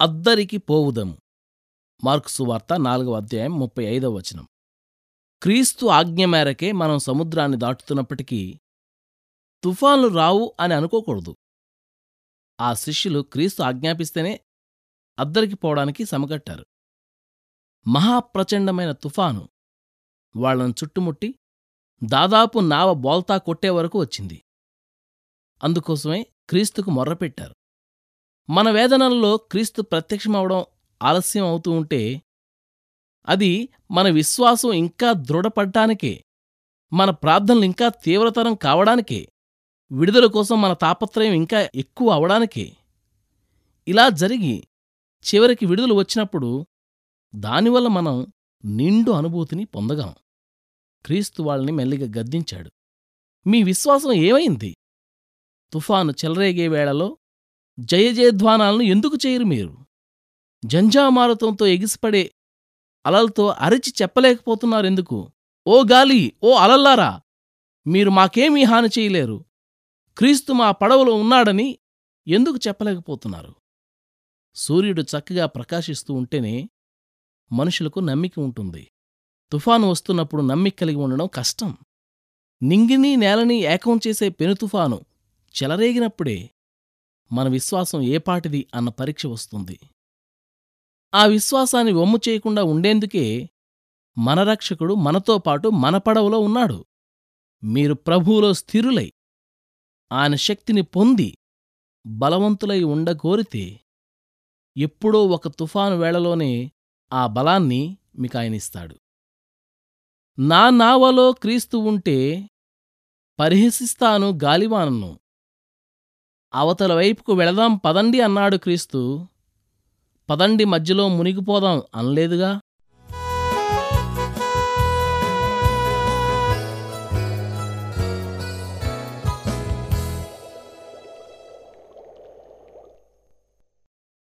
అద్దరికి పోవుదము. Marks వార్త నాలుగవ అధ్యాయం ముప్పై ఐదవ వచనం. క్రీస్తు ఆజ్ఞ మేరకే మనం సముద్రాన్ని దాటుతున్నప్పటికీ తుఫాన్లు రావు అని అనుకోకూడదు. ఆ శిష్యులు క్రీస్తు ఆజ్ఞాపిస్తేనే అద్దరికి పోవడానికి సమగట్టారు మహాప్రచండమైన తుఫాను వాళ్ళను చుట్టుముట్టి దాదాపు నావ బోల్తా కొట్టే వరకు వచ్చింది. అందుకోసమే క్రీస్తుకు మొర్రపెట్టారు. మన వేదనల్లో క్రీస్తు ప్రత్యక్షమవడం ఆలస్యం అవుతూ ఉంటే అది మన విశ్వాసం ఇంకా దృఢపడ్డానికే మన ప్రార్థనలు ఇంకా తీవ్రతరం కావడానికే విడుదల కోసం మన తాపత్రయం ఇంకా ఎక్కువ అవడానికే. ఇలా జరిగి చివరికి విడుదల వచ్చినప్పుడు దానివల్ల మనం నిండు అనుభూతిని పొందగాం క్రీస్తు వాళ్ళని మెల్లిగా గద్దించాడు. మీ విశ్వాసం ఏమైంది? తుఫాను చెలరేగే వేళలో జయజయధ్వానాలను ఎందుకు చేయరు మీరు? జంజామారుతంతో ఎగిసిపడే అలలతో అరిచి చెప్పలేకపోతున్నారెందుకు ఓ గాలి ఓ అలల్లారా! మీరు మాకేమీ హాని చేయలేరు. క్రీస్తు మా పడవలో ఉన్నాడని ఎందుకు చెప్పలేకపోతున్నారు? సూర్యుడు చక్కగా ప్రకాశిస్తూ ఉంటేనే మనుషులకు నమ్మిక ఉంటుంది. తుఫాను వస్తున్నప్పుడు నమ్మిక కలిగి ఉండడం కష్టం. నింగిని నేలని ఏకం చేసే పెనుతుఫాను చెలరేగినప్పుడే మన విశ్వాసం ఏపాటిది అన్న పరీక్ష వస్తుంది. ఆ విశ్వాసాన్ని వమ్ము చేయకుండా ఉండేందుకే మన రక్షకుడు మనతో పాటు మన పడవలో ఉన్నాడు. మీరు ప్రభువులో స్థిరులై ఆయన శక్తిని పొంది బలవంతులై ఉండగోరితే ఎప్పుడో ఒక తుఫాను వేళలోనే ఆ బలాన్ని మీకాయనిస్తాడు నా నావలో క్రీస్తు ఉంటే పరిహసిస్తాను గాలివానను. అవతల వైపుకు వెళదాం పదండి అన్నాడు క్రీస్తు. పదండి మధ్యలో మునిగిపోదాం అనలేదుగా?